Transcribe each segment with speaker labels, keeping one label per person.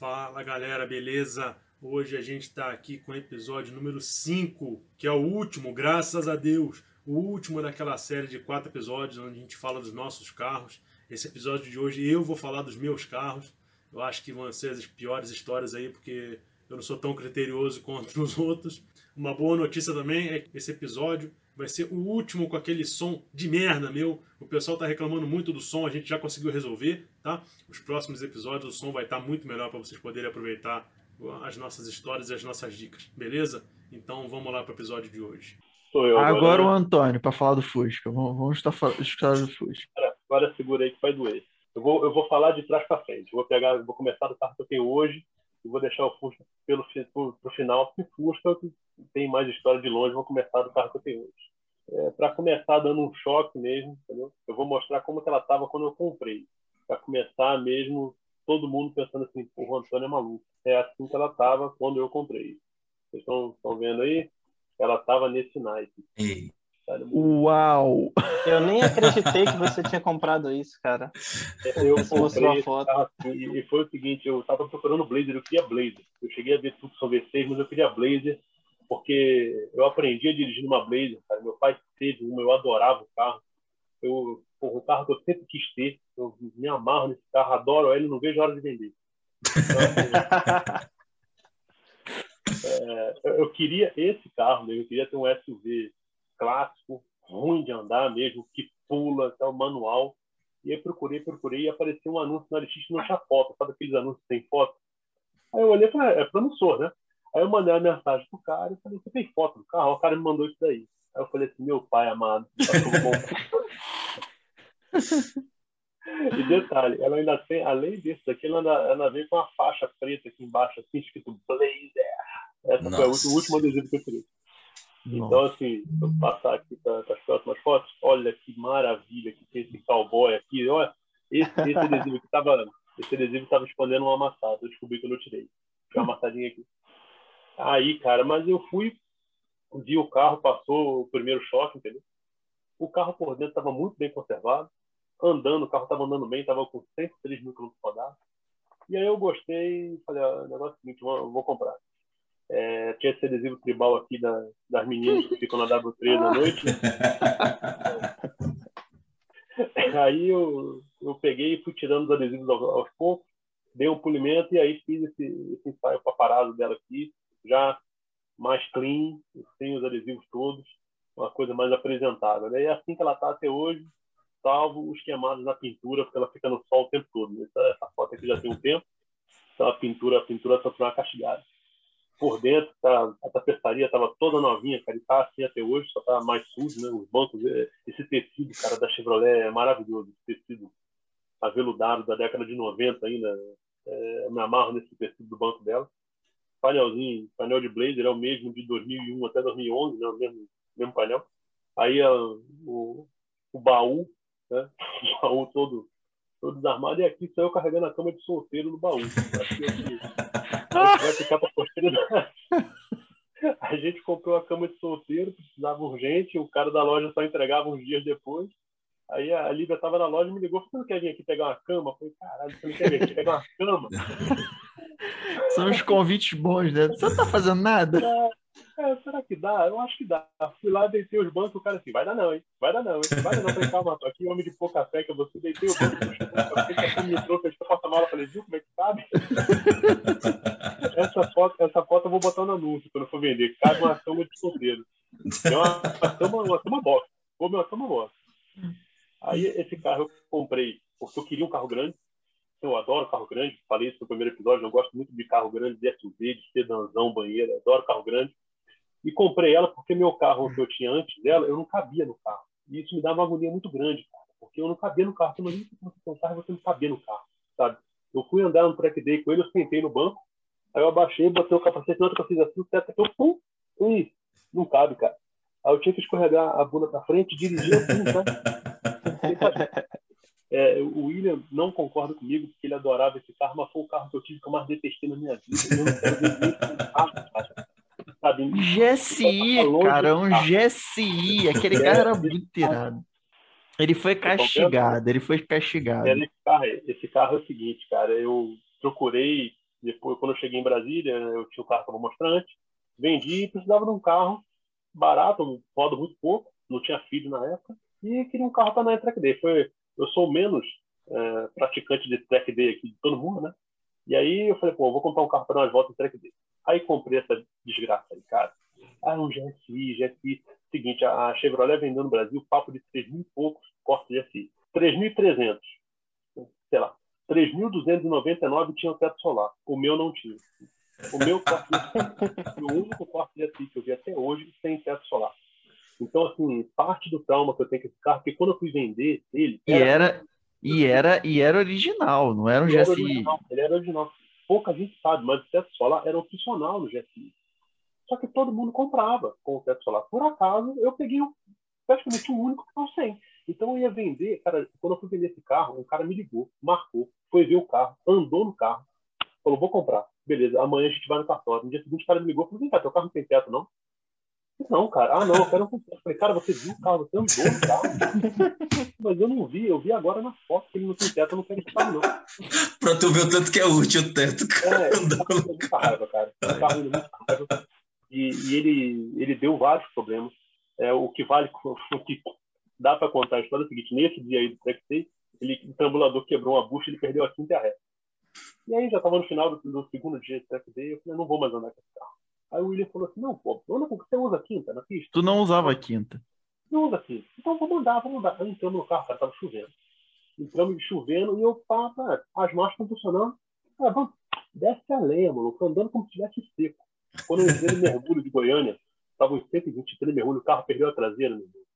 Speaker 1: Fala galera, beleza? Hoje a gente está aqui com o episódio número 5, que é o último, graças a Deus, o último daquela série de quatro episódios onde a gente fala dos nossos carros. Esse episódio de hoje eu vou falar dos meus carros. Eu acho que vão ser as piores histórias aí, porque eu não sou tão criterioso quanto os outros. Uma boa notícia também é que esse episódio vai ser o último com aquele som de merda meu. O pessoal tá reclamando muito do som, a gente já conseguiu resolver, tá? Os próximos episódios o som vai estar tá muito melhor para vocês poderem aproveitar as nossas histórias e as nossas dicas, beleza? Então vamos lá para o episódio de hoje.
Speaker 2: Sou eu agora, agora o Antônio para falar do Fusca. Vamos, vamos estar falando do Fusca.
Speaker 3: Agora segura aí que vai doer. Eu vou, eu vou falar de trás para frente. Eu vou pegar, vou começar do carro que eu tenho hoje e vou deixar o Fusca pelo pro, pro final, porque Fusca tem mais história de longe. Vou começar do carro que eu tenho hoje é, para começar dando um choque mesmo, entendeu? Eu vou mostrar como que ela estava quando eu comprei. Para começar mesmo, todo mundo pensando assim, o Antônio é maluco. É assim que ela estava quando eu comprei. Vocês estão vendo aí? Ela estava nesse naipe.
Speaker 2: Uau!
Speaker 4: Eu nem acreditei que você tinha comprado isso, cara.
Speaker 3: Eu comprei a foto. Assim, e foi o seguinte, eu estava procurando Blazer, eu queria Blazer. Eu cheguei a ver tudo sobre V6, mas eu queria Blazer porque eu aprendi a dirigir numa Blazer, cara. Meu pai teve uma, eu adorava o carro. Eu, porra, o carro que eu sempre quis ter, eu me amarro nesse carro, adoro ele, não vejo a hora de vender. Então, é, eu queria esse carro, mesmo. eu queria ter um SUV clássico, ruim de andar mesmo, que pula, até o manual. E aí procurei, procurei, e apareceu um anúncio na LX que não tinha foto, sabe aqueles anúncios sem foto? Aí eu olhei e falei, é, é promissor, né? Aí eu mandei uma mensagem pro cara e falei, você tem foto do carro? O cara me mandou isso daí. Aí eu falei assim, meu pai amado, tá E detalhe, ela ainda tem, além disso daqui, ela ainda, ela vem com uma faixa preta aqui embaixo, assim, escrito Blazer. Essa Nossa. foi o último adesivo que eu fiz. Então, assim, vou passar aqui para as próximas fotos. Olha que maravilha que tem esse cowboy aqui. Olha, esse, esse adesivo que estava esse adesivo estava escondendo um amassado. Eu descobri que eu não tirei. Tinha uma amassadinha aqui. Aí, cara, mas eu fui, vi o carro, passou o primeiro choque, entendeu? O carro por dentro estava muito bem conservado, andando, o carro estava andando bem, estava com 103 mil quilômetros rodados. E aí eu gostei, falei, ah, negócio é o seguinte, vou, vou comprar. É, tinha esse adesivo tribal aqui da, das meninas que ficam na W3 à noite. aí eu, eu peguei e fui tirando os adesivos aos, aos poucos, dei um polimento e aí fiz esse, esse ensaio paparazzo dela aqui, já mais clean, sem os adesivos todos, uma coisa mais apresentável. Né? E é assim que ela está até hoje, salvo os queimados na pintura, porque ela fica no sol o tempo todo. Essa, essa foto aqui já tem um tempo, então a pintura, a pintura só foi uma castigada. Por dentro, tá, a tapeçaria estava toda novinha, cara, e tá assim até hoje, só tá mais sujo, né? Os bancos, é, esse tecido, cara, da Chevrolet é maravilhoso, esse tecido aveludado da década de 90 ainda. É, me amarro nesse tecido do banco dela painelzinho, painel de Blazer é o mesmo de 2001 até 2011, né? o mesmo, mesmo painel. Aí a, o, o baú, né? o baú todo, todo desarmado, e aqui só eu carregando a cama de solteiro no baú. para posteridade. A gente comprou a cama de solteiro, precisava urgente, o cara da loja só entregava uns dias depois. Aí a Lívia estava na loja e me ligou, você não quer vir aqui pegar uma cama? Eu falei, caralho, você não quer vir aqui pegar uma cama?
Speaker 2: São os convites bons, né? Você não tá fazendo nada?
Speaker 3: É, será que dá? Eu acho que dá. Fui lá, deitei os bancos, o cara assim, vai dar não, hein? Vai dar não, hein? Vai dar não. Falei, calma, aqui, homem de pouca fé, que você deitei o banco, me trouxe, eu porta mala, falei, viu como é que sabe? essa, foto, essa foto eu vou botar no anúncio quando eu for vender. Cabe uma cama de solteiro. É uma, uma cama, uma cama box. Uma cama box. Aí esse carro eu comprei porque eu queria um carro grande, eu adoro carro grande, falei isso no primeiro episódio, eu gosto muito de carro grande, de SUV, de sedanzão, banheiro, adoro carro grande. E comprei ela porque meu carro que eu tinha antes dela, eu não cabia no carro. E isso me dava uma agonia muito grande, cara, porque eu não cabia no carro. Imagina se você tem um carro e você não cabia no carro, sabe? Eu fui andar no track day com ele, eu sentei no banco, aí eu abaixei, botei o capacete, na hora que eu fiz assim, o teto que eu, pum, pum, não cabe, cara. Aí eu tinha que escorregar a bunda pra frente, dirigir assim, sabe? É, o William não concorda comigo, porque ele adorava esse carro, mas foi o carro que eu tive que eu mais detestei na minha vida. Eu não quero ver carro, cara.
Speaker 2: Sabe? GSI, cara, um GSI. Aquele é, carro era muito tirado. Ele foi castigado, ele foi castigado.
Speaker 3: Esse carro, esse carro é o seguinte, cara, eu procurei Depois, quando eu cheguei em Brasília, eu tinha o carro que eu vou mostrar antes. Vendi e precisava de um carro barato, roda muito pouco, não tinha filho na época, e queria um carro para em track day. Foi, eu sou menos é, praticante de track day aqui de todo mundo, né? E aí eu falei, pô, vou comprar um carro para dar umas voltas em track day. Aí comprei essa desgraça aí, cara. Ah, um GSI, GSI. Seguinte, a Chevrolet vendeu no Brasil papo de 3 mil e poucos cortes GSI. 3.300. Sei lá. 3.299 tinha teto solar. O meu não tinha. O meu corte o único corte GSI que eu vi até hoje sem teto solar. Então, assim, parte do trauma que eu tenho com esse carro, porque quando eu fui vender ele.
Speaker 2: E era, e era, e era original, não era um GSI. Era
Speaker 3: original, ele era original. Pouca gente sabe, mas o teto solar era opcional no GSI. Só que todo mundo comprava com o teto solar. Por acaso, eu peguei praticamente o único que estava sem. Então eu ia vender, cara, quando eu fui vender esse carro, um cara me ligou, marcou, foi ver o carro, andou no carro, falou, vou comprar. Beleza, amanhã a gente vai no cartório. No dia seguinte o cara me ligou e falou, vem cá, teu carro não tem teto, não? Não, cara. Ah, não, eu quero um teto. Eu falei, cara, você viu o carro, você andou no carro. Mas eu não vi, eu vi agora na foto que ele não tem teto, eu não quero esse carro, não.
Speaker 5: pra tu ver o tanto que é útil o teto,
Speaker 3: cara. É, andando muita raiva, cara. O carro é muito raiva. E, e, ele, ele deu vários problemas. É, o que vale, o que dá para contar a história é o seguinte: nesse dia aí do track day, ele, o tambulador quebrou uma bucha e ele perdeu a quinta e a ré. E aí já estava no final do, do, segundo dia de track day, eu falei: não vou mais andar com esse carro. Aí o William falou assim: não, pô, anda com você usa quinta na pista?
Speaker 2: Tu não usava quinta.
Speaker 3: Não usa quinta. Então vou mandar, vou mandar. Aí entramos no carro, cara, tava chovendo. Entramos chovendo e eu tava, as marchas estão funcionando. Ah, vamos, desce a lenha, mano. Tô andando como se estivesse seco. Quando eu entrei no mergulho de Goiânia, estava em 123 mergulho, o carro perdeu a traseira, meu Deus,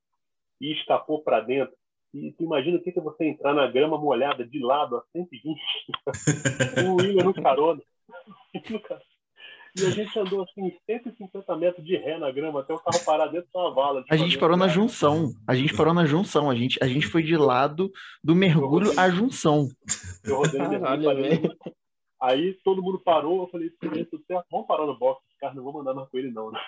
Speaker 3: e escapou para dentro. E tu imagina o que é você entrar na grama molhada de lado a 120, o William no carona. E a gente andou assim 150 metros de ré na grama até o carro parar dentro da vala.
Speaker 2: A gente parou na junção. A gente parou na junção. A gente, a gente foi de lado do mergulho à junção.
Speaker 3: Eu rodei no mergulho. Aí todo mundo parou, eu falei, vamos parar no box, esse carro não vou mandar mais com ele não, né?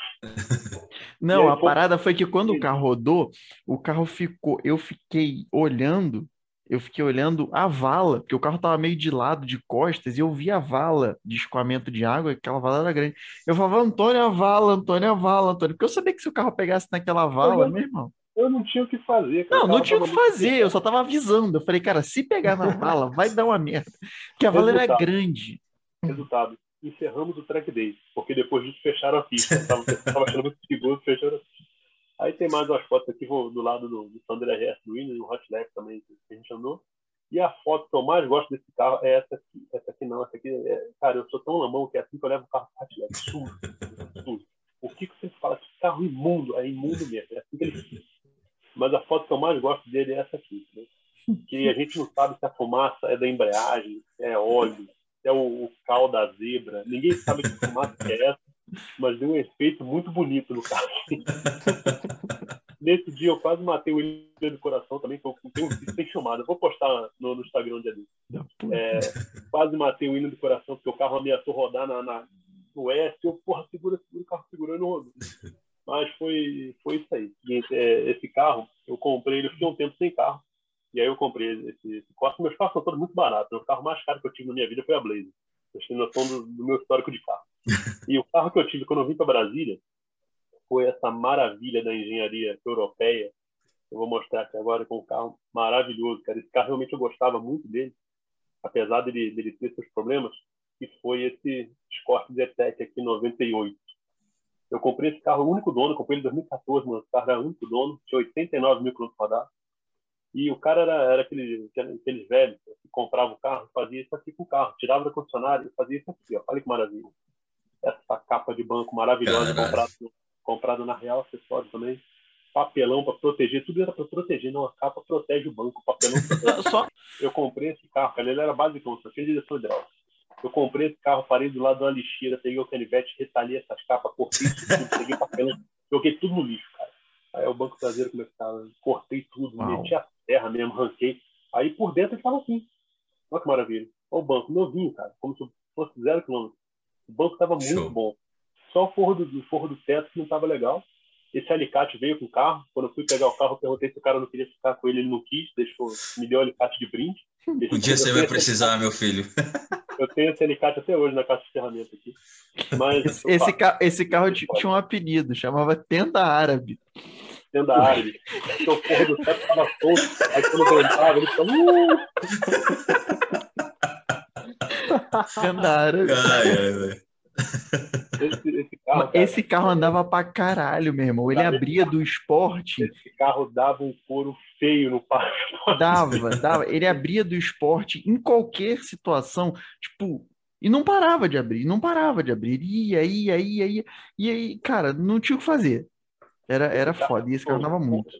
Speaker 2: Não, aí, a parada foi que quando o carro rodou, o carro ficou, eu fiquei olhando, eu fiquei olhando a vala, porque o carro tava meio de lado, de costas, e eu vi a vala de escoamento de água, aquela vala era grande. Eu falava, Antônio, a vala, Antônio, a vala, Antônio, porque eu sabia que se o carro pegasse naquela vala, meu irmão
Speaker 3: eu não tinha o que fazer.
Speaker 2: Cara. Não, não tinha o que fazer, eu só tava avisando. Eu falei, cara, se pegar na vala, vai dar uma merda. Porque a vala Resultado. era grande.
Speaker 3: Resultado. Encerramos o track day, porque depois disso fecharam a pista. Tava, tava achando muito perigoso, fecharam a pista. Aí tem mais umas fotos aqui do lado do, do RS do Williams, no Hot Lap também, que a gente andou. E a foto que eu mais gosto desse carro é essa aqui. Essa aqui não, essa aqui é, Cara, eu sou tão lamão que é assim que eu levo o carro Hot Lap. Sujo, sujo. O Kiko sempre fala que carro imundo, é imundo mesmo. É assim que ele mas a foto que eu mais gosto dele é essa aqui. Né? Que a gente não sabe se a fumaça é da embreagem, é óleo, é o, o cal da zebra. Ninguém sabe que fumaça é essa, mas deu um efeito muito bonito no carro. Nesse dia eu quase matei o William do coração também, tenho um vídeo sem chamada. Vou postar no, no Instagram um dia É, quase matei o William do coração, porque o carro ameaçou rodar na, na, no S. Eu, porra, segura, segura o carro segurando o rodou. Mas foi, foi isso aí. É, esse carro, eu comprei, ele ficou um tempo sem carro. E aí eu comprei esse, esse carro. Meus carros são todos muito baratos. O carro mais caro que eu tive na minha vida foi a Blazer. Vocês têm noção do, do meu histórico de carro. E o carro que eu tive quando eu vim para Brasília foi essa maravilha da engenharia europeia. Eu vou mostrar aqui agora com um carro maravilhoso, cara. Esse carro realmente eu gostava muito dele, apesar dele, dele ter seus problemas, que foi esse Escort Zetec aqui 98. Eu comprei esse carro, o único dono, comprei ele em 2014, mano. O carro era o único dono, tinha 89 mil quilômetros rodados. E o cara era, era aquele, aqueles velhos que comprava o carro, fazia isso aqui com o carro, tirava da concessionária e fazia isso aqui, ó. Olha que maravilha. Essa capa de banco maravilhosa, comprada, comprada na Real Acessório também. Papelão para proteger, tudo era para proteger, não. A capa protege o banco, papelão protege. Só... Eu comprei esse carro, cara, ele era basicão, só tinha direção hidráulica. Eu comprei esse carro, parei do lado de uma lixeira, peguei o canivete, retalhei essas capas, cortei tudo, peguei papelão, joguei tudo no lixo, cara. Aí o banco traseiro, como é que tava? Cortei tudo, Uau. meti a terra mesmo, ranquei. Aí por dentro ele tava assim. Olha que maravilha. Olha o banco, novinho, cara, como se fosse zero quilômetro. O banco tava muito Show. bom. Só o forro do, forro do teto que não tava legal. Esse alicate veio com o carro. Quando eu fui pegar o carro, eu perguntei se o cara não queria ficar com ele, ele não quis, deixou, me deu o alicate de brinde.
Speaker 5: Um dia você vai precisar, meu filho.
Speaker 3: Eu tenho esse alicate até hoje na caixa de ferramenta aqui. Mas,
Speaker 2: Esse, esse, ca- esse carro ti- tinha um apelido, chamava Tenda Árabe.
Speaker 3: Tenda árabe. O forro do teto tava solto. Aí quando eu entrava, ele ficava. Uh!
Speaker 5: Ai, ai, velho.
Speaker 3: Esse, esse carro, cara,
Speaker 2: Esse carro andava pra caralho, meu irmão. Ele abria do esporte,
Speaker 3: esse carro dava um couro feio no parque.
Speaker 2: dava, dava. Ele abria do esporte em qualquer situação, tipo, e não parava de abrir, não parava de abrir. Ia, ia, ia, ia. E aí, cara, não tinha o que fazer. Era, era foda. E esse carro andava muito.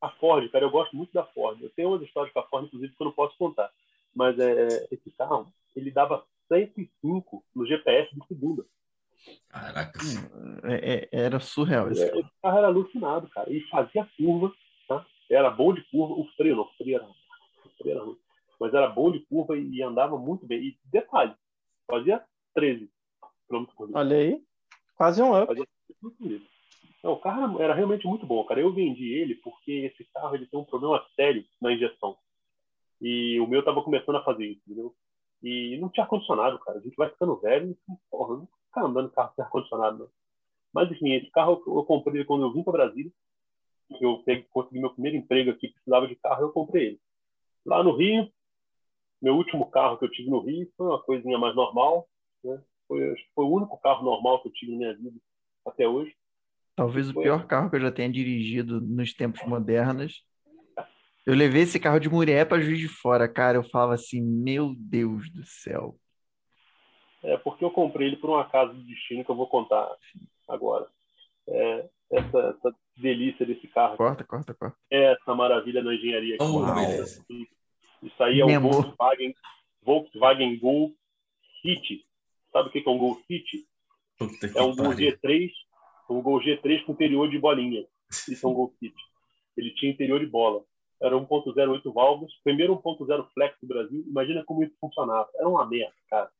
Speaker 3: A Ford, cara, eu gosto muito da Ford. Eu tenho umas histórias com a Ford, inclusive, que eu não posso contar. Mas é, esse carro, ele dava 105 no GPS de segunda.
Speaker 5: Caraca.
Speaker 2: É- é- era surreal esse carro.
Speaker 3: Esse carro era alucinado, cara. E fazia curva, tá? Era bom de curva. O freio não, o freio era, o freio era ruim. Mas era bom de curva e, e andava muito bem. E detalhe, fazia 13 km por litro.
Speaker 4: Olha aí. Quase um up.
Speaker 3: Não, o carro era, era realmente muito bom, cara. Eu vendi ele porque esse carro ele tem um problema sério na injeção. E o meu tava começando a fazer isso, entendeu? E não tinha ar-condicionado, cara. A gente vai ficando velho e, porra, não fica andando em carro sem ar-condicionado, não. Mas, enfim, esse carro eu eu comprei quando eu vim para Brasília. Eu peguei, consegui meu primeiro emprego aqui, precisava de carro, eu comprei ele. Lá no Rio, meu último carro que eu tive no Rio foi uma coisinha mais normal. Né? Foi, acho que foi o único carro normal que eu tive na minha vida até hoje.
Speaker 2: Talvez o
Speaker 3: Foi.
Speaker 2: pior carro que eu já tenha dirigido nos tempos modernos. Eu levei esse carro de Murié para Juiz de Fora, cara. Eu falava assim, meu Deus do céu.
Speaker 3: É porque eu comprei ele por um acaso do destino que eu vou contar agora. É, essa, essa delícia desse carro,
Speaker 2: Corta, corta, corta.
Speaker 3: essa maravilha na engenharia. aqui.
Speaker 5: Oh.
Speaker 3: Isso aí é um. Volkswagen, Volkswagen Gol City. Sabe o que é um Gol City?
Speaker 5: Puta
Speaker 3: É um Gol
Speaker 5: pariu.
Speaker 3: G3, um Gol G3 com interior de bolinha. Isso é um Gol City. Ele tinha interior de bola. Era 1.08 válvulas, primeiro 1.0 flex do Brasil. Imagina como isso funcionava. Era uma merda, cara.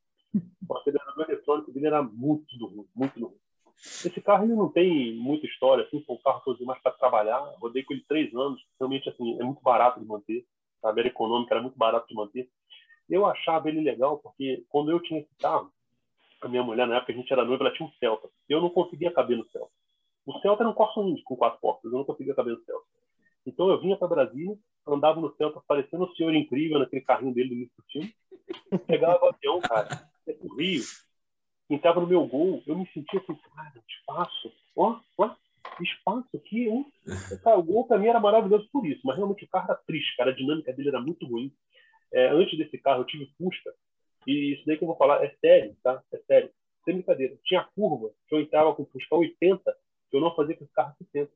Speaker 3: O acelerador eletrônico dele era muito ruim, muito ruim. Esse carro ele não tem muita história, assim, foi um carro que eu usei mais para trabalhar. Rodei com ele três anos. Realmente, assim, é muito barato de manter. Sabe? Era econômico, era muito barato de manter. Eu achava ele legal porque quando eu tinha esse carro, a minha mulher, na época, a gente era noiva, ela tinha um Celta. Eu não conseguia caber no Celta. O Celta era um Corsa com quatro portas, eu não conseguia caber no Celta. Então eu vinha para Brasília, andava no Celta parecendo um senhor incrível naquele carrinho dele do início do pegava o avião, cara, ia pro Rio, entrava no meu gol, eu me sentia assim, cara, espaço, ó, ó, espaço aqui, hein? Cara, o gol para mim era maravilhoso por isso, mas realmente o carro era triste, cara, a dinâmica dele era muito ruim. É, antes desse carro eu tive Fusca, e isso daí que eu vou falar é sério, tá? É sério. Sem brincadeira. Tinha curva que eu entrava com o Fusca 80, que eu não fazia com esse carro 70.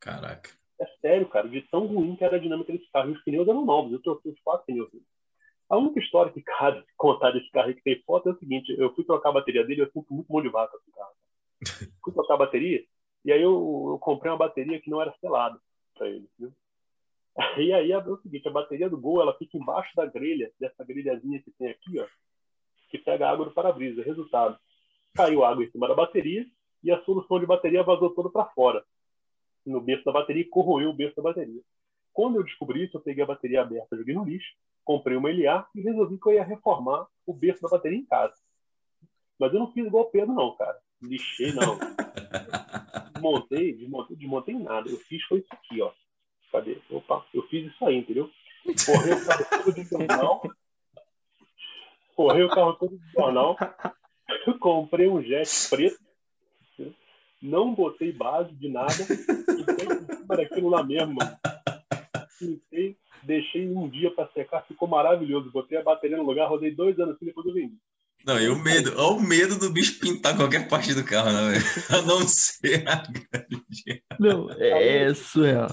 Speaker 5: Caraca.
Speaker 3: É sério, cara, de tão ruim que era a dinâmica desse carro. E os pneus eram novos, eu troquei os quatro pneus. A única história que cabe contar desse carro aí que tem foto é o seguinte: eu fui trocar a bateria dele, eu sinto muito mão de vaca esse carro. Fui trocar a bateria, e aí eu, eu comprei uma bateria que não era selada para ele, viu? E aí é o seguinte: a bateria do Gol ela fica embaixo da grelha, dessa grelhazinha que tem aqui, ó, que pega água do para-brisa. Resultado: caiu água em cima da bateria e a solução de bateria vazou toda para fora no berço da bateria e corroeu o berço da bateria. Quando eu descobri isso, eu peguei a bateria aberta, joguei no lixo, comprei uma LA e resolvi que eu ia reformar o berço da bateria em casa. Mas eu não fiz igual o Pedro, não, cara. Lixei, não. Desmontei, desmontei, desmontei nada. Eu fiz foi isso aqui, ó. Cadê? Opa, eu fiz isso aí, entendeu? Correi o carro todo de jornal. Correi o carro todo de jornal. Eu comprei um jet preto. Não botei base de nada. Cima daquilo lá mesmo, mano. Fiquei, deixei um dia pra secar, ficou maravilhoso. Botei a bateria no lugar, rodei dois anos assim, depois eu vendi.
Speaker 5: Não, e o medo, olha o medo do bicho pintar qualquer parte do carro, né, velho? A não ser a grande.
Speaker 2: Não, é surreal.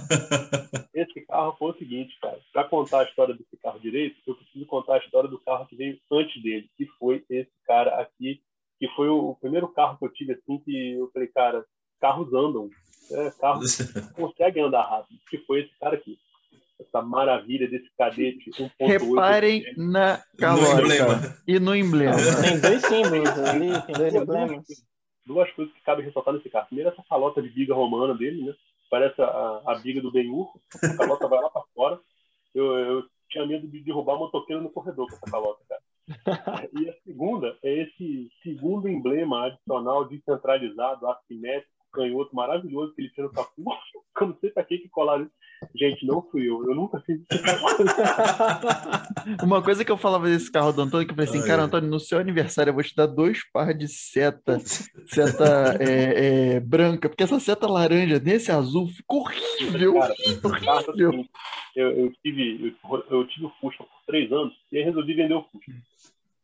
Speaker 3: Esse carro foi o seguinte, cara. Pra contar a história desse carro direito, eu preciso contar a história do carro que veio antes dele, que foi esse cara aqui, que foi o primeiro carro que eu tive assim, que eu falei, cara, carros andam. É, carros conseguem andar rápido. Que foi esse cara aqui. Essa maravilha desse cadete 1.8.
Speaker 2: Reparem na
Speaker 5: No
Speaker 2: calórica
Speaker 5: emblema.
Speaker 2: e no emblema.
Speaker 4: Tem dois símbolos ali, tem dois emblemas.
Speaker 3: duas coisas que cabe ressaltar nesse carro. Primeiro, essa calota de biga romana dele, né? Parece a, a biga do Ben-Hur. A calota vai lá para fora. Eu, eu tinha medo de derrubar motoqueiro no corredor com essa calota, cara. E a segunda é esse segundo emblema adicional descentralizado, assimétrico, canhoto maravilhoso que ele tinha no capô. Eu não sei pra que que colaram isso. Gente, não fui eu. Eu nunca fiz isso.
Speaker 2: Uma coisa que eu falava desse carro do Antônio, que eu falei assim,
Speaker 5: Ai,
Speaker 2: cara. Antônio, no seu aniversário eu vou te dar dois par de seta, seta é, é, branca, porque essa seta laranja nesse azul ficou horrível,
Speaker 3: Cara,
Speaker 2: horrível.
Speaker 3: assim, eu, eu tive, eu, eu tive o Fusca por três anos e aí resolvi vender o Fusca.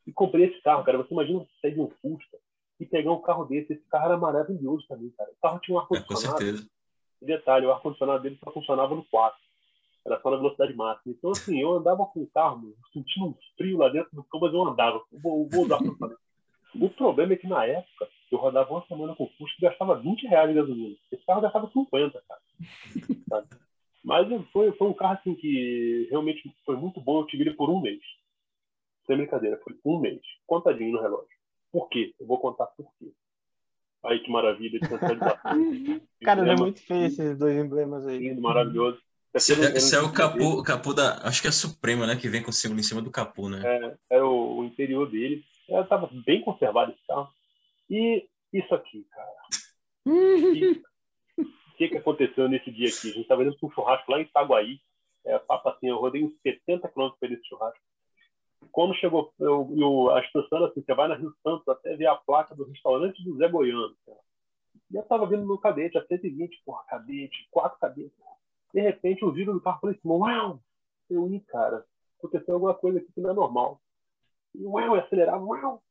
Speaker 3: E comprei esse carro, cara. Você imagina você sair de um Fusca e pegar um carro desse. Esse carro era maravilhoso também, cara. O carro tinha um
Speaker 5: É,
Speaker 3: ar-condicionado. E detalhe, o ar-condicionado dele só funcionava no 4. Era só na velocidade máxima. Então, assim, eu andava com o carro, mano, sentindo um frio lá dentro do carro, mas eu andava. Eu vou, eu vou usar. O problema é que na época, eu rodava uma semana com o Fusca e gastava 20 reais de gasolina. Esse carro gastava 50, cara. Sabe? Mas foi, foi um carro assim que realmente foi muito bom. Eu tive ele por um mês. Sem brincadeira, foi um mês. Contadinho no relógio. Por quê? Eu vou contar por quê. Aí que maravilha de centralização.
Speaker 4: Cara, é
Speaker 3: Emblema
Speaker 4: muito feio esses dois emblemas aí.
Speaker 3: lindo, maravilhoso.
Speaker 5: Esse
Speaker 3: Aquele
Speaker 5: é, esse é
Speaker 3: era
Speaker 5: o capô, o capô da. Acho que é a Suprema, né? Que vem com o símbolo em cima do capô, né?
Speaker 3: É, era o, o interior dele. Estava bem conservado esse carro. E isso aqui, cara. O que, que aconteceu nesse dia aqui? A gente estava indo para um churrasco lá em Itaguaí. É, papo assim, eu rodei uns 70 quilômetros para esse churrasco. Quando chegou, eu, eu, a estação era assim, você vai na Rio Santos até ver a placa do restaurante do Zé Goiano. Cara. E eu estava vindo no cadete, a 120, porra, cadete, quatro cadetes. De repente, o vidro do carro falou assim, uau! Eu, ih, cara, aconteceu alguma coisa aqui que não é normal. E uau, eu acelerar, uau!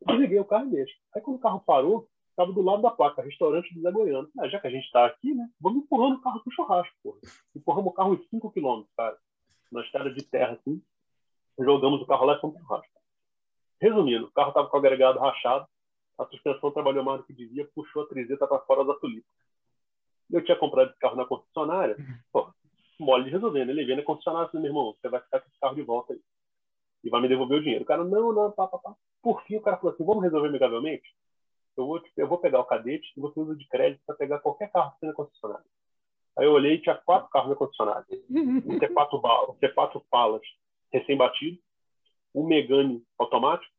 Speaker 3: Eu desliguei o carro e. Aí quando o carro parou, estava do lado da placa, restaurante do Zé Goiano. Ah, já que a gente está aqui, né? Vamos empurrando o carro pro churrasco, porra. Empurramos o carro uns 5 km, cara. Na estrada de terra, assim. Jogamos o carro lá e fomos pro churrasco. Resumindo, o carro estava com o agregado rachado, a suspensão trabalhou mais do que devia, puxou a trizeta para fora da tulipa. Eu tinha comprado esse carro na concessionária, pô, mole de resolver, né? Levei na concessionária, falei, meu irmão, você vai ficar com esse carro de volta aí. E vai me devolver o dinheiro. O cara, não, não, pá, pá, pá. Por fim, o cara falou assim, vamos resolver amigavelmente? Eu vou, eu vou pegar o cadete e você usa de crédito para pegar qualquer carro que tem na concessionária. Aí eu olhei e tinha quatro carros na concessionária. Um C4, ba- um C4 Palas recém-batido, um Megane automático,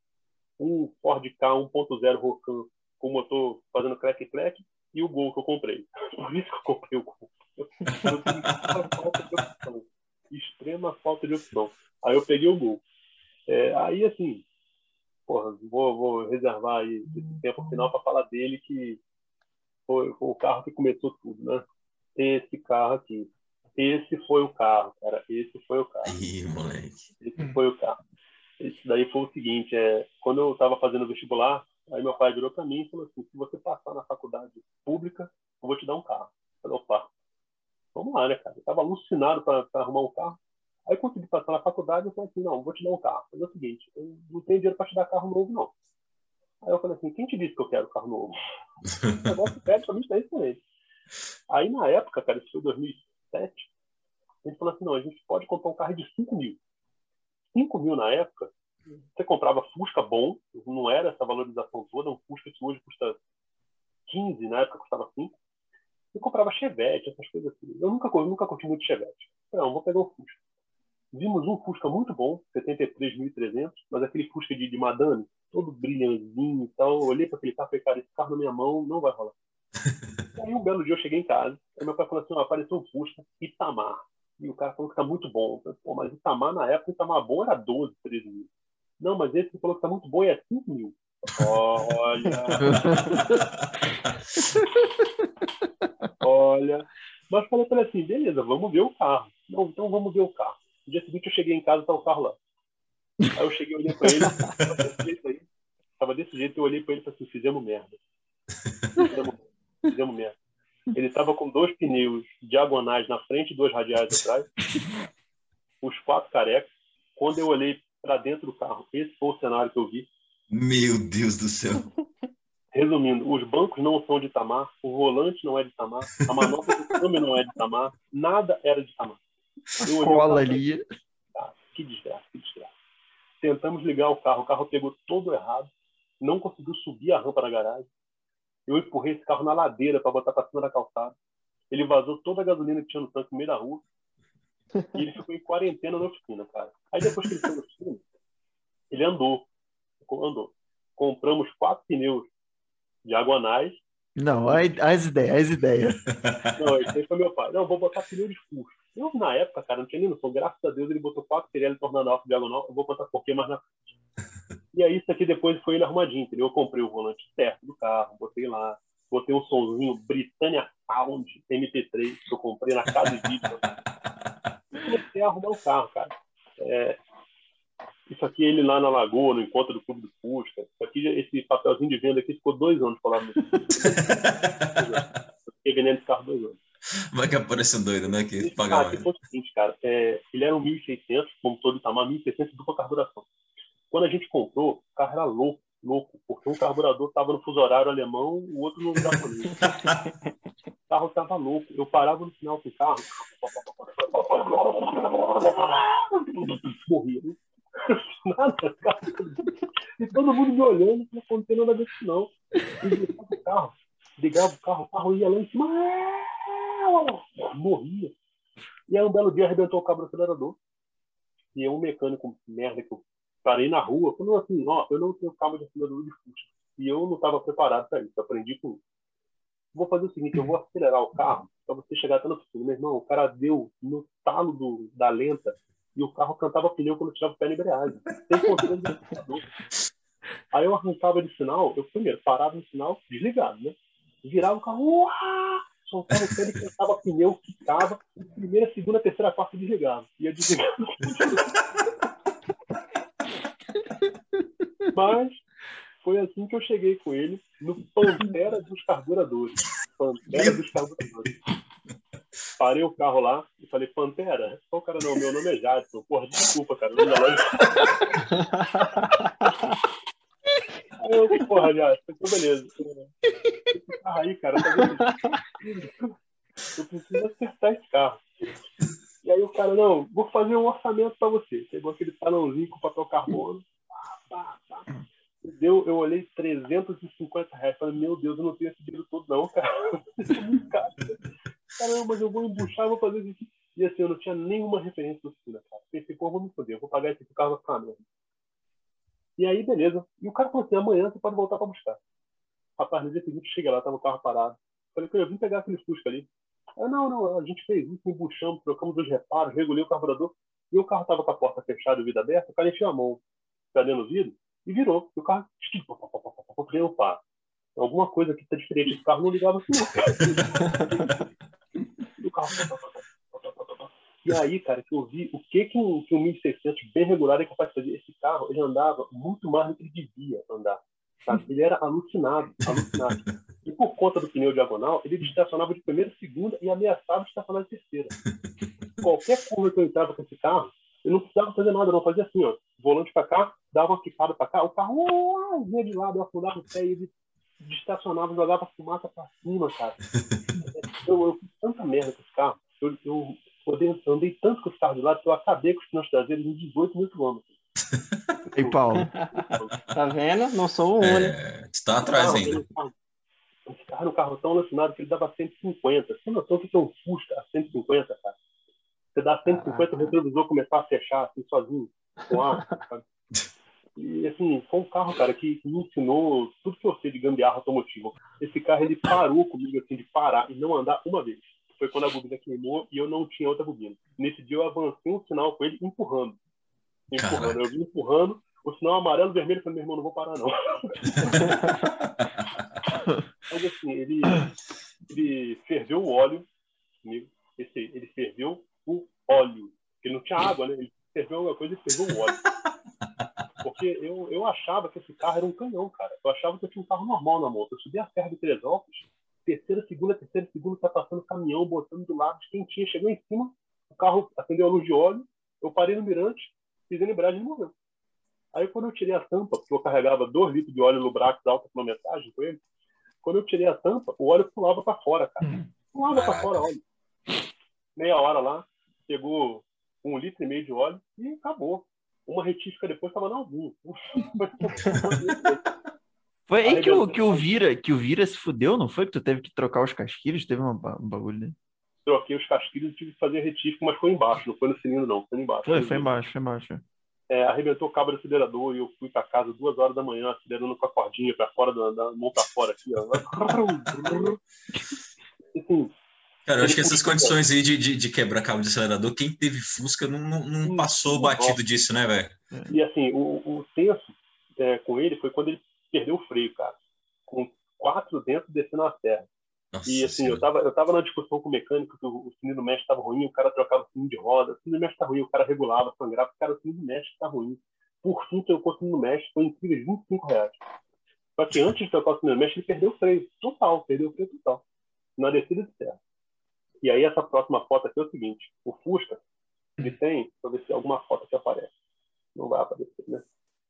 Speaker 3: um Ford K 1.0 Rocan com motor fazendo crack-crack e o Gol que eu comprei. Por isso que eu comprei o Gol. Eu extrema falta de opção. Extrema falta de opção. Aí eu peguei o Gol. É, aí, assim, porra, vou, vou reservar aí esse tempo final para falar dele, que foi, foi o carro que começou tudo, né? Esse carro aqui. Esse foi o carro, cara. Esse foi o carro.
Speaker 5: Ih, moleque.
Speaker 3: Esse foi o carro. Esse daí foi o seguinte, é, quando eu estava fazendo vestibular, aí meu pai virou para mim e falou assim, se você passar na faculdade pública, eu vou te dar um carro. Eu falei, opa, vamos lá, né, cara? Eu estava alucinado para arrumar um carro. Aí eu consegui passar na faculdade, eu falei assim, não, vou te dar um carro. Mas é o seguinte, eu não tenho dinheiro para te dar carro novo, não. Aí eu falei assim, quem te disse que eu quero carro novo? O negócio pede pra mim é excelente. Aí na época, cara, isso foi 2007, a gente falou assim, não, a gente pode comprar um carro de 5 mil. 5 mil na época, você comprava Fusca bom, não era essa valorização toda, um Fusca que hoje custa 15, na época custava 5. E comprava Chevette, essas coisas assim. Eu nunca, eu nunca curti muito Chevette. Não, vou pegar o Fusca. Vimos um Fusca muito bom, 73.300, mas aquele Fusca de, de Madame, todo brilhantinho e tal. Eu olhei para aquele carro e falei, cara, esse carro na minha mão não vai rolar. aí um belo dia eu cheguei em casa, aí meu pai falou assim, ó, apareceu um Fusca Itamar. E o cara falou que tá muito bom. Falei, Pô, mas Itamar na época, Itamar bom era 12, 13 mil. Não, mas esse que falou que tá muito bom é 5 mil. Olha, olha. Mas falei pra ele assim, beleza, vamos ver o carro. Não, então vamos ver o carro. No dia seguinte eu cheguei em casa e tá o carro lá. Aí eu cheguei, olhei pra ele, tava desse jeito aí. Tava desse jeito, eu olhei pra ele e falei assim, fizemos merda. Fizemos, fizemos merda. Ele tava com dois pneus diagonais na frente e dois radiais atrás. Os quatro carecas. Quando eu olhei pra dentro do carro, esse foi o cenário que eu vi.
Speaker 5: Meu Deus do céu.
Speaker 3: Resumindo, os bancos não são de Itamar, o volante não é de Itamar, a manobra do câmbio não é de Itamar, nada era de Itamar. Eu olhei o
Speaker 2: Cola ali.
Speaker 3: Ah, que desgraça, que desgraça. Tentamos ligar o carro, o carro pegou todo errado, não conseguiu subir a rampa na garagem. Eu empurrei esse carro na ladeira para botar para cima da calçada. Ele vazou toda a gasolina que tinha no tanque no meio da rua. E ele ficou em quarentena na oficina, cara. Aí depois que ele foi na oficina, ele andou. Andou. Compramos quatro pneus diagonais.
Speaker 2: Não, as ideias, as ideias.
Speaker 3: Não, aí foi meu pai. Não, vou botar pneu de fusto. Eu, na época, cara, não tinha nem noção. Graças a Deus, ele botou quatro Pirelli tornando alto diagonal. Eu vou contar por quê mais na frente. E aí, isso aqui depois foi ele arrumadinho, entendeu? Eu comprei o volante certo do carro, botei lá, botei um somzinho Britannia Sound MP3 que eu comprei na casa de vídeo. E comecei a arrumar o carro, cara. É, isso aqui, ele lá na Lagoa, no encontro do Clube do Fusca. Isso aqui, esse papelzinho de venda aqui ficou dois anos falando. Fiquei vendendo esse carro dois anos.
Speaker 5: Vai que aparece um doido, né? Que paga
Speaker 3: ah,
Speaker 5: mais.
Speaker 3: foi o seguinte, cara. É, ele era um 1.600, como todo Itamar, 1.600 dupla carburação. Quando a gente comprou, o carro era louco, louco, porque um carburador estava no fuso horário alemão, o outro no japonês. o carro estava louco. Eu parava no final com o carro, morria. Cara. E todo mundo me olhando, não aconteceu nada disso, não. Ligava o carro, ligava o carro, o carro ia lá em cima, morria. E aí um belo dia arrebentou o cabo do acelerador. E um mecânico merda que eu parei na rua, falou assim, ó, eu não tenho cabo de acelerador de Fusca. E eu não estava preparado para isso, aprendi com isso. Vou fazer o seguinte, eu vou acelerar o carro para você chegar até no oficina. Meu irmão, o cara deu no talo do, da lenta e o carro cantava pneu quando tirava o pé na embreagem. Sem controle acelerador. Aí eu arrancava de sinal, eu primeiro parava no sinal, desligado, né? Virava o carro, uá! soltava o pé, ele cantava pneu, ficava, primeira, segunda, terceira, quarta desligava. Ia desligando. Mas foi assim que eu cheguei com ele no Pantera dos Carburadores. Pantera dos Carburadores. Parei o carro lá e falei, Pantera? Pô, cara, não, meu nome é Jadson. Porra, desculpa, cara. Não Aí eu, porra, Jadson, então beleza. Carro aí, cara, tá? Eu preciso acertar esse carro. E aí o cara, não, vou fazer um orçamento pra você. Pegou aquele talãozinho com papel carbono pá, pá. Deu, eu olhei 350 reais. Falei, meu Deus, eu não tenho esse dinheiro todo, não, cara. Caramba, mas eu vou embuchar, vou fazer isso. E assim, eu não tinha nenhuma referência do oficina, cara. Pensei, pô, vou me foder, eu vou pagar esse carro, vai ficar. E aí, beleza. E o cara falou assim: amanhã você pode voltar pra buscar. Rapaz, no dia seguinte, chega lá, tava o carro parado. Falei, eu vim pegar aquele Fusca ali. Ah, não, não, a gente fez isso, embuchamos, trocamos os reparos, regulei o carburador. E o carro tava com a porta fechada e o vidro aberto, o cara encheu a mão cadê no vidro e virou. E o carro, falei, opa, alguma coisa que está diferente. Esse carro não ligava assim, o carro, e aí, cara, que eu vi o que, que, um, que um 1600 bem regular é capaz de fazer. Esse carro, ele andava muito mais do que ele devia andar. Sabe? Ele era alucinado, alucinado. E por conta do pneu diagonal, ele estacionava de primeira, segunda e ameaçava de estacionar de terceira. Qualquer curva que eu entrava com esse carro, eu não precisava fazer nada, não fazia assim, ó. Volante para cá, dava uma quicada para cá, o carro uh, vinha de lado, eu afundava o pé e ele estacionava, jogava fumaça para cima, cara. Eu, eu fiz tanta merda com esse carro. Eu, eu, eu andei tanto com esse carro de lado que eu acabei com os pneus traseiros em 18 mil quilômetros.
Speaker 2: E Paulo?
Speaker 4: tá vendo? Não sou o único.
Speaker 5: É, está atrás ainda.
Speaker 3: Esse carro era um carro tão alucinado que ele dava 150. Você notou que é um Fusca a 150, cara? Você dá 150, o retrovisor começar a fechar assim, sozinho, com ar. Sabe? E assim, foi um carro, cara, que me ensinou tudo que eu sei de gambiarra automotiva. Esse carro, ele parou comigo, assim, de parar e não andar uma vez. Foi quando a bobina queimou e eu não tinha outra bobina. Nesse dia eu avancei um sinal com ele empurrando. Empurrando. Caraca. Eu vim empurrando, o sinal amarelo, vermelho, eu falei, meu irmão, não vou parar, não. Mas assim, ele, ele ferveu o óleo comigo. Esse, ele ferveu o óleo. Porque não tinha água, né? Ele ferveu alguma coisa e ferveu o óleo. Porque eu, eu achava que esse carro era um canhão, cara. Eu achava que eu tinha um carro normal na moto. Eu subi a serra de Teresópolis, terceira, segunda, terceira, segunda, tá passando caminhão, botando do lado, quentinha, chegou em cima, o carro acendeu a luz de óleo, eu parei no mirante, fiz a lembragem e morreu. Aí quando eu tirei a tampa, porque eu carregava 2 litros de óleo no braço alta quilometragem com ele, quando eu tirei a tampa, o óleo pulava para fora, cara. Pulava para fora óleo. Meia hora lá, pegou um litro e meio de óleo e acabou. Uma retífica depois estava na algum.
Speaker 2: Foi aí que o, que o Vira, que o Vira se fudeu, não foi? Que tu teve que trocar os casquilhos, teve uma, um bagulho dele.
Speaker 3: troquei os casquilhos e tive que fazer retífico, mas foi embaixo, não foi no cilindro, não, foi embaixo.
Speaker 2: Foi, foi embaixo, foi embaixo.
Speaker 3: É, arrebentou o cabo do acelerador e eu fui pra casa duas horas da manhã, acelerando com a cordinha pra fora, da, da mão pra fora aqui, ó. Assim,
Speaker 5: Cara, eu acho que essas condições aí de, de, de quebrar cabo de acelerador, quem teve Fusca não, não, não passou batido disso, né, velho?
Speaker 3: E assim, o, o tenso é, com ele foi quando ele perdeu o freio, cara. Com quatro dentro descendo a serra.
Speaker 5: Nossa
Speaker 3: E assim, eu tava, eu tava na discussão com o mecânico que o, o cilindro mestre tava ruim, o cara trocava o cilindro de roda, o cilindro mestre tá ruim, o cara regulava, sangrava, o cara, o cilindro mestre tá ruim. Por fim, trocou o cilindro mestre, foi incrível, 25 reais. Só que antes de trocar o cilindro mestre, ele perdeu o freio total, perdeu o freio total. Na descida de serra. E aí essa próxima foto aqui é o seguinte, o Fusca, ele tem, deixa eu ver se alguma foto que aparece. Não vai aparecer, né?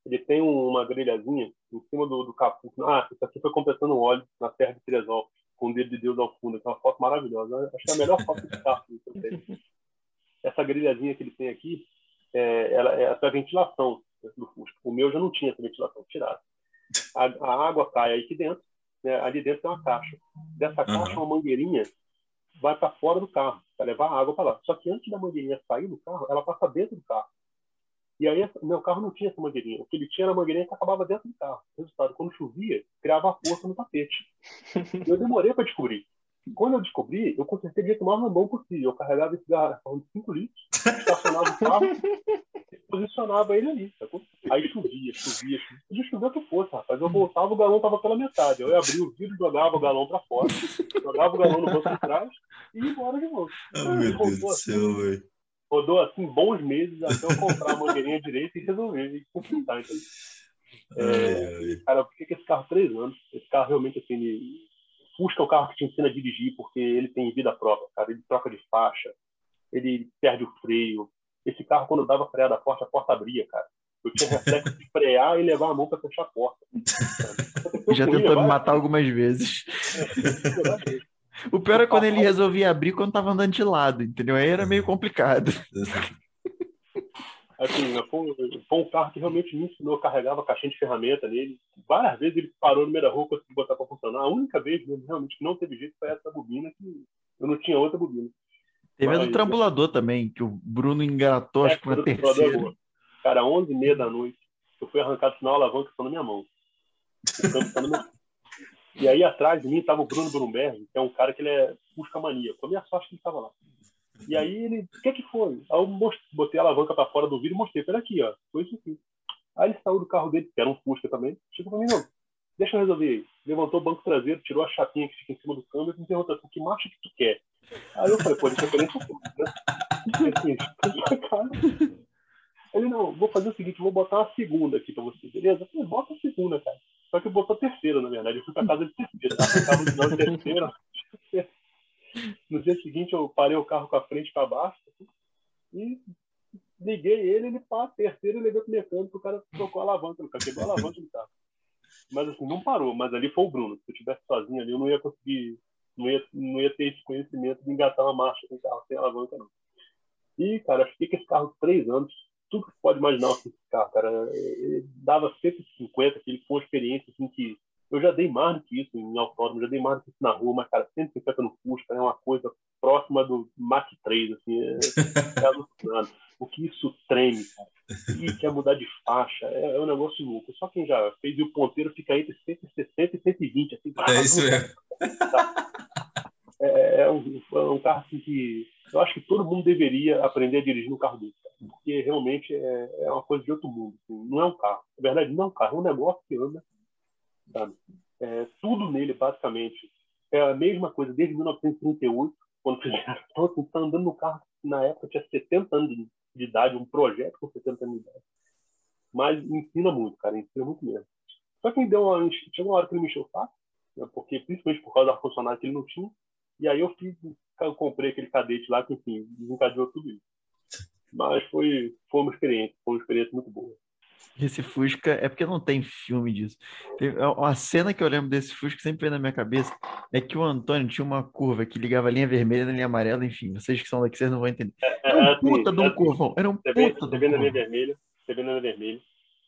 Speaker 3: Ele tem um- uma grelhazinha em cima do, do capô. Ah, isso aqui foi completando óleo na Serra de Teresópolis, com o dedo de Deus ao fundo. É uma foto maravilhosa. Acho que é a melhor foto de carro que eu tenho. Essa grelhazinha que ele tem aqui, é, ela é essa ventilação do Fusca. O meu já não tinha essa ventilação, tiraram. A, a água cai aqui dentro, né? ali dentro tem uma caixa. Dessa caixa,
Speaker 5: Aham.
Speaker 3: uma mangueirinha vai para fora do carro, para levar a água para lá. Só que antes da mangueirinha sair do carro, ela passa dentro do carro. E aí, meu carro não tinha essa mangueirinha. O que ele tinha era a mangueirinha que acabava dentro do carro. Resultado, quando chovia, criava força no tapete. Eu demorei para descobrir. Quando eu descobri, eu consertei de jeito mais bom possível. Eu carregava esse garrafão de 5 litros, estacionava o carro posicionava ele ali. sacou? Aí chovia, chovia, chovia. Podia chover o que fosse, rapaz. Eu voltava, o galão tava pela metade. Eu abria o vidro, jogava o galão para fora, jogava o galão no banco de trás e ia embora de novo.
Speaker 5: Oh, meu Deus do céu, velho.
Speaker 3: Rodou assim bons meses até eu comprar a mangueirinha direita e resolver e consertar. Então,
Speaker 5: ai.
Speaker 3: cara, por que que esse carro três anos? Esse carro realmente assim, ele... Fusca é o carro que te ensina a dirigir porque ele tem vida própria, cara. Ele troca de faixa, ele perde o freio. Esse carro, quando dava freada forte, a porta abria, cara. Eu tinha reflexo de frear e levar a mão para fechar a porta.
Speaker 2: Já tentou me matar algumas vezes. O pior é quando ele resolvia abrir quando tava andando de lado, entendeu? Aí era meio complicado.
Speaker 3: Assim, foi, foi um carro que realmente me ensinou, eu carregava a caixinha de ferramenta nele. Várias vezes ele parou no meio da rua, consegui botar para funcionar. A única vez mesmo, realmente, que não teve jeito foi essa bobina, que eu não tinha outra bobina.
Speaker 2: Teve a do trambulador também, que o Bruno engatou, acho que
Speaker 3: controlador
Speaker 2: terceira.
Speaker 3: Cara, 11 e meia da noite, eu fui arrancado sinal, alavanca ficou na minha mão. Tá meu- E aí atrás de mim tava o Bruno Brumberg, que é um cara que ele é busca maníaco. A minha sorte que ele tava lá. E aí ele, o que que foi? Aí eu most- botei a alavanca pra fora do vidro e mostrei, pera aqui, ó, foi isso aqui. Aí ele saiu do carro dele, que era um Fusca também, chegou pra mim, não, deixa eu resolver aí. Levantou o banco traseiro, tirou a chapinha que fica em cima do câmbio e me perguntou assim, que marcha que tu quer? Aí eu falei, pô, ele quer nem né? E assim, cara, ele, não, vou fazer o seguinte, vou botar uma segunda aqui pra você, beleza? Eu falei, bota a segunda, cara. Só que botou a terceira, na verdade. Eu fui pra casa de terceira, tá? Arrancava o sinal de terceira. No dia seguinte, eu parei o carro com a frente pra baixo e liguei ele, ele pá, terceiro, e levei pro mecânico, o cara trocou a alavanca no carro, quebrou a alavanca no carro. Mas assim, não parou, mas ali foi o Bruno. Se eu tivesse sozinho ali, eu não ia conseguir, não ia, não ia ter esse conhecimento de engatar uma marcha com carro sem alavanca, não. E, cara, fiquei com esse carro três anos, tudo que você pode imaginar assim, esse carro, cara. Ele dava 150, que ele foi uma experiência assim que eu já dei mais do que isso em autódromo, já dei mais do que isso na rua, mas, cara, 150 no Fusca é uma coisa próxima do Mach 3, assim, é, é alucinante. O que isso treme, cara. E quer mudar de faixa, é, é um negócio louco. Só quem já fez e o ponteiro fica entre 160 e 120, assim.
Speaker 5: É isso mesmo.
Speaker 3: É, é um, é um carro assim, que eu acho que todo mundo deveria aprender a dirigir um carro desse, cara, porque realmente é, é uma coisa de outro mundo. assim. Não é um carro. Na verdade, não é um carro, é um negócio que anda. Sabe? É, tudo nele, basicamente, é a mesma coisa desde 1938, quando fizeram. Então, assim, tá andando no carro, na época tinha 70 anos de, de idade, um projeto com 70 anos de idade. Mas ensina muito, cara, ensina muito mesmo. Só que deu uma, chegou uma hora que ele me encheu o saco, né, porque principalmente por causa do ar-condicionado que ele não tinha. E aí eu fiz, eu comprei aquele cadete lá que, enfim, desencadeou tudo isso. Mas foi, foi uma experiência, foi uma experiência muito boa.
Speaker 2: Esse Fusca é porque não tem filme disso. É Uma cena que eu lembro desse Fusca sempre vem na minha cabeça é que o Antônio tinha uma curva que ligava a linha vermelha na linha amarela, enfim, vocês que são daqui, vocês não vão entender. Era um
Speaker 3: assim,
Speaker 2: puta de
Speaker 3: é
Speaker 2: um
Speaker 3: assim,
Speaker 2: curvão, era um
Speaker 3: Você
Speaker 2: puta de
Speaker 3: você
Speaker 2: um
Speaker 3: vê na linha
Speaker 2: curvão.
Speaker 3: vermelha, você vê na linha vermelha.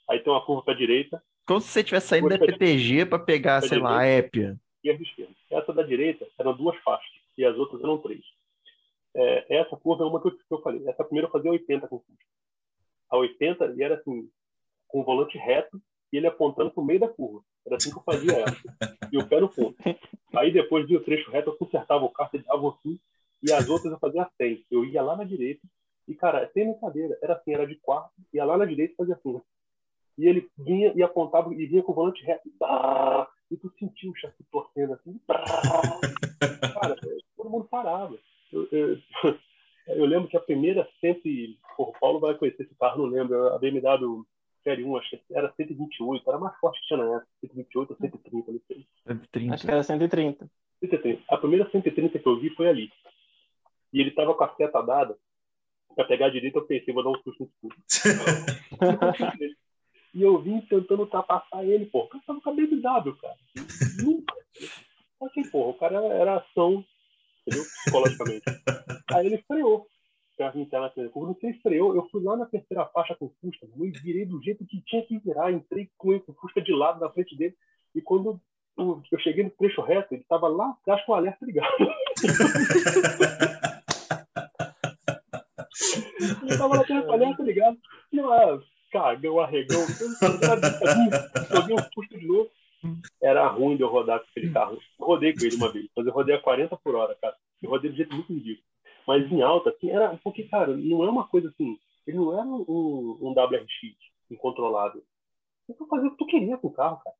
Speaker 3: Aí tem uma curva para direita,
Speaker 2: Como se você estivesse saindo da PTG para pegar, sei lá, a Épia.
Speaker 3: esquerda esquerda. Essa da direita eram duas faixas e as outras eram três. É, essa curva é uma que eu, que eu falei. Essa primeira eu fazia 80 com Fusca. A 80 e era assim, com o volante reto e ele apontando para o meio da curva. Era assim que eu fazia ela. e o pé no ponto. Aí depois de o trecho reto, eu consertava o carro, ele dava assim, e as outras eu fazia 100. Eu ia lá na direita, e cara, sem brincadeira, era assim, era de quarto, ia lá na direita e fazia assim. E ele vinha e apontava e vinha com o volante reto. Bah! E tu sentia o chassi torcendo assim. Cara, todo mundo parava. Eu, eu, eu, lembro que a primeira sempre. o Paulo vai conhecer esse carro, não lembro. A BMW Série 1, acho que era 128, era mais forte que tinha na época. 128 ou 130, não sei.
Speaker 2: 130.
Speaker 4: Acho que era 130.
Speaker 3: 130. A primeira 130 que eu vi foi ali. E ele tava com a seta dada. Pra pegar a direita, eu pensei, vou dar um susto no escuro. E eu vim tentando ultrapassar ele, pô. O cara tava com a BMW, cara. Nunca. Só que, porra, o cara era ação, entendeu? Psicologicamente. Aí ele freou. Pra entrar na curva. Não sei se freou. Eu fui lá na terceira faixa com o Fusca, e virei do jeito que tinha que virar. Entrei com o Fusca de lado na frente dele. E quando eu cheguei no trecho reto, ele tava lá atrás com o alerta ligado. ele tava lá com o alerta ligado. E lá, cagão, arregão. Joguei um custo de novo. Era ruim de eu rodar com aquele carro. Eu rodei com ele uma vez, mas eu rodei a 40 por hora, cara. Eu rodei de jeito muito ridículo. Mas em alta, assim, era. Porque, cara, não é uma coisa assim. Ele não era um, um WRX incontrolável. Você fazia o que tu queria com o carro, cara.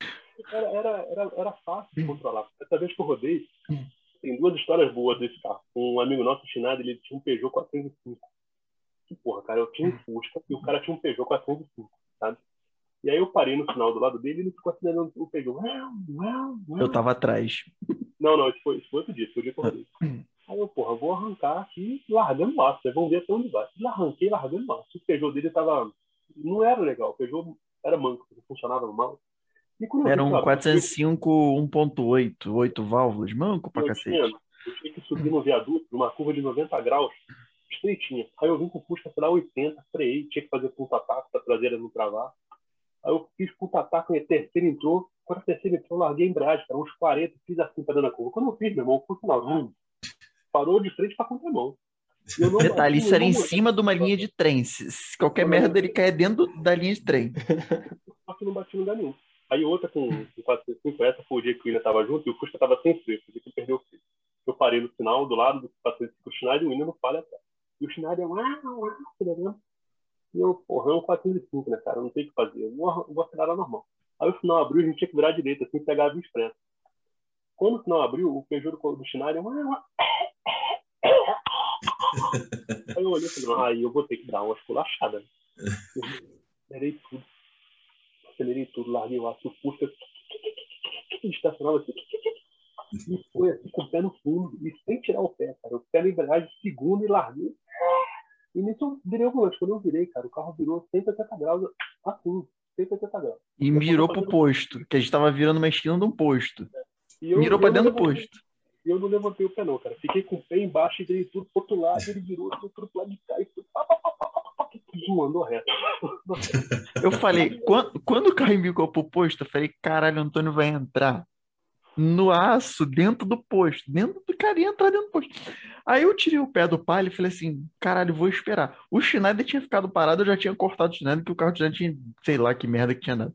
Speaker 3: Era, era, era, era fácil de controlar. Essa vez que eu rodei, tem duas histórias boas desse carro. Um amigo nosso, Chinado, ele tinha um Peugeot 405 que, porra, cara, eu tinha um Fusca e o cara tinha um Peugeot 405, sabe? E aí eu parei no final do lado dele e ele ficou acelerando o Peugeot.
Speaker 2: Eu tava atrás.
Speaker 3: Não, não, isso foi, isso foi outro dia, foi o dia que eu rodei. Aí eu, porra, vou arrancar aqui largando o aço, vocês vão ver até onde vai. E arranquei largando o aço. O Peugeot dele tava. Não era legal, o Peugeot era manco, funcionava mal.
Speaker 2: Era um 405 1.8, 8 válvulas, manco pra cacete.
Speaker 3: Tinha, eu tinha que subir no viaduto, numa curva de 90 graus, estreitinha. Aí eu vim com o Fusca, sei lá, 80, freiei, tinha que fazer ponta-ataque pra traseira não travar. Aí eu fiz ponta-ataque, a terceira entrou. Quando a terceira entrou, eu larguei a embreagem, cara, uns 40, fiz assim pra dando a curva. Quando eu fiz, meu irmão, Fusca não, parou de frente pra contramão.
Speaker 2: Detalhe, isso era em cima de uma linha de trem. Se qualquer merda ele cair dentro da linha de trem.
Speaker 3: Só que não bati em lugar nenhum. Aí outra com, com 405, essa foi o dia que o William tava junto e o Fusca tava sem freio, porque ele perdeu o freio. Eu parei no final, do lado do 405 Schneider e o William não falha atrás. E o Schneider, uau, uau, acelerando. E eu, porra, é um 405, né, cara? Não tem o que fazer. Eu vou, vou acelerar normal. Aí o final abriu, a gente tinha que virar à direita, assim, pegar a via expressa. Quando o final abriu, o Peugeot do, Schneider. Aí eu olhei e falei, aí eu vou ter que dar uma esculachada. Né? Acelerei tudo. Acelerei tudo, larguei o aço, Fusca. Estacionava assim. E foi assim, com o pé no fundo, e sem tirar o pé, cara. O pé na embreagem, segundo e larguei. E nisso eu virei o volante. Quando eu virei, cara, o carro virou 180 graus, assim, 180 graus.
Speaker 2: E mirou pro posto, que a gente tava virando uma esquina de um posto. Eu, mirou pra dentro do posto.
Speaker 3: E eu não levantei o pé, não, cara. Fiquei com o pé embaixo e dei tudo pro outro lado, ele virou tudo pro lado de cá e foi. Mandou reto.
Speaker 2: Eu falei, quando, quando o carro embicou pro posto, eu falei, caralho, o Antônio vai entrar no aço dentro do posto, dentro do cara ia entrar dentro do posto. Aí eu tirei o pé do palio e falei assim, caralho, vou esperar. O Schneider tinha ficado parado, eu já tinha cortado o Schneider, que o carro já tinha, sei lá que merda que tinha dado.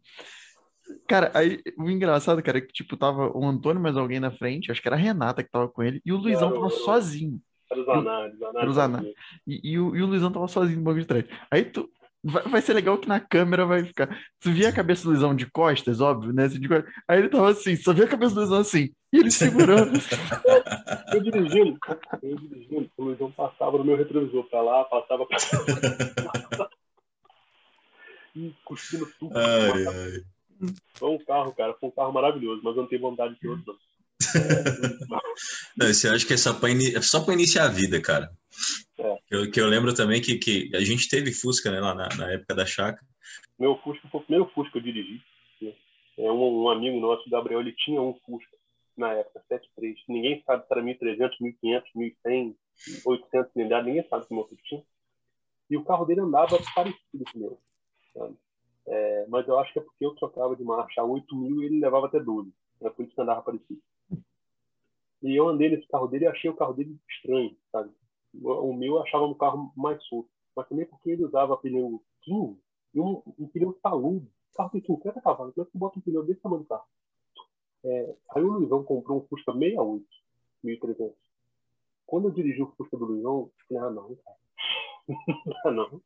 Speaker 2: Cara, aí o engraçado, cara, é que tipo, tava o Antônio mais alguém na frente, acho que era a Renata que tava com ele, e o Luizão tava sozinho.
Speaker 3: Era o Zanardi,
Speaker 2: Era o. E, e, o, e o Luizão tava sozinho no banco de trás. Aí tu, Vai, vai, ser legal que na câmera vai ficar. Tu via a cabeça do Luizão de costas, óbvio, né? Assim, de... Aí ele tava assim, só via a cabeça do Luizão assim, e ele segurando.
Speaker 3: eu dirigindo, eu dirigindo, o Luizão passava no meu retrovisor pra lá, passava pra lá. e cuspindo tudo.
Speaker 5: Ai, ai.
Speaker 3: Foi um carro, cara, foi um carro maravilhoso, mas eu não tenho vontade de ter outro, não.
Speaker 5: Não, eu acho que é só para in... iniciar a vida, cara.
Speaker 3: É.
Speaker 5: Eu, que eu lembro também que, que a gente teve Fusca né, lá na, na época da chácara.
Speaker 3: Meu Fusca foi o primeiro Fusca que eu dirigi. Né? É um, um, amigo nosso, o Gabriel, ele tinha um Fusca na época, 73. Ninguém sabe se era 1.300, 1.500, 1.100, 800 cilindradas, ninguém sabe que motor tinha. E o carro dele andava parecido com o meu. Sabe? É, mas eu acho que é porque eu trocava de marcha a 8 mil e ele levava até 12. Era por isso que andava parecido. E eu andei nesse carro dele e achei o carro dele estranho, sabe? o meu eu achava um carro mais solto. Mas também porque ele usava pneu 15 e um, um pneu taludo. O carro tem 50 cavalos. Como é que bota um pneu desse tamanho do carro? É, aí o Luizão comprou um Fusca 68, 1300. Quando eu dirigi o Fusca do Luizão, eu falei, ah, não, cara. ah, não.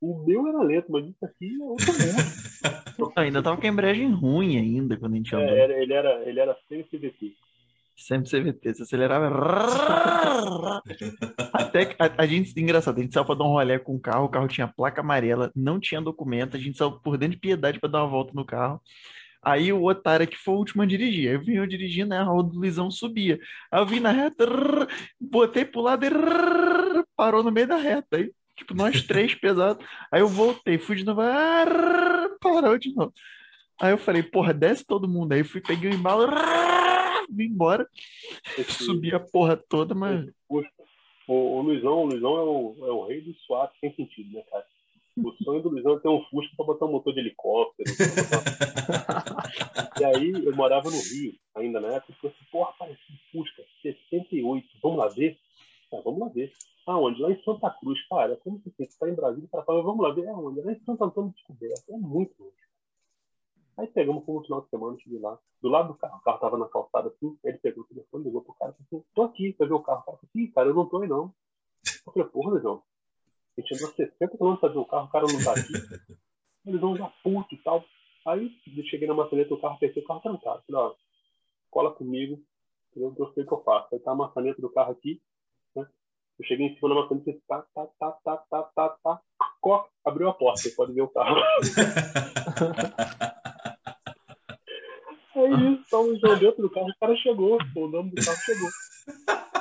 Speaker 3: O meu era lento, mas isso aqui é outro mundo.
Speaker 2: ainda tava com a embreagem ruim ainda quando a gente andou.
Speaker 3: É, ele era, ele era sem CVT.
Speaker 2: Sempre CVT, você acelerava. Até que a, a, gente, engraçado, a gente saiu pra dar um rolê com o carro, o carro tinha placa amarela, não tinha documento, a gente saiu por dentro de piedade para dar uma volta no carro. Aí o otário que foi o último a dirigir. Aí eu vim eu dirigindo, né? A roda do Luizão subia. Aí eu vim na reta, rrr, botei pro lado e rrr, parou no meio da reta. Aí, tipo, nós três pesados. Aí eu voltei, fui de novo, rrr, parou de novo. Aí eu falei, porra, desce todo mundo. Aí fui, peguei o embalo, vim embora. Esse, Subi a porra toda, mas.
Speaker 3: O, o, Luizão, o Luizão é o, é o rei do SWAT sem sentido, né, cara? O sonho do Luizão é ter um Fusca pra botar um motor de helicóptero. e aí eu morava no Rio, ainda na época, e falei assim, porra, parece um Fusca, 68, vamos lá ver? Ah, vamos lá ver. Aonde? Lá em Santa Cruz, cara, como você está em Brasília para falar, vamos lá ver aonde? Lá em Santo Antônio de Descoberta, é muito longe. Aí pegamos como final de semana, cheguei lá, do lado do carro, o carro tava na calçada assim, ele pegou o telefone, ligou pro cara e falou assim, tô aqui, pra ver o carro. O cara assim, cara, eu não tô aí não. Eu falei, porra, Leão, a gente andou 60 km pra ver o carro, o cara não tá aqui. Eles vão já puto e tal. Aí eu cheguei na maçaneta do carro, pensei o carro trancado. Falei, ó, cola comigo, eu gostei que eu faço. Aí tá a maçaneta do carro aqui? Eu cheguei em cima da maçaneta e tá, tá, tá, tá, tá, tá, tá, tá. Abriu a porta, você pode ver o carro. Aí isso, tava então, dentro do carro, o cara chegou, o nome do carro chegou.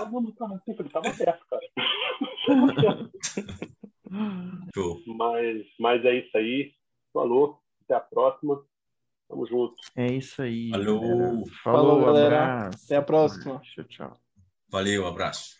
Speaker 3: O nome do carro assim, ele tava perto, cara. Mas, mas é isso aí. Falou. Até a próxima. Tamo junto.
Speaker 2: É isso aí.
Speaker 5: Falou.
Speaker 2: Falou, Falou galera.
Speaker 4: Abraço. Até a próxima.
Speaker 2: Tchau, tchau.
Speaker 5: Valeu, abraço.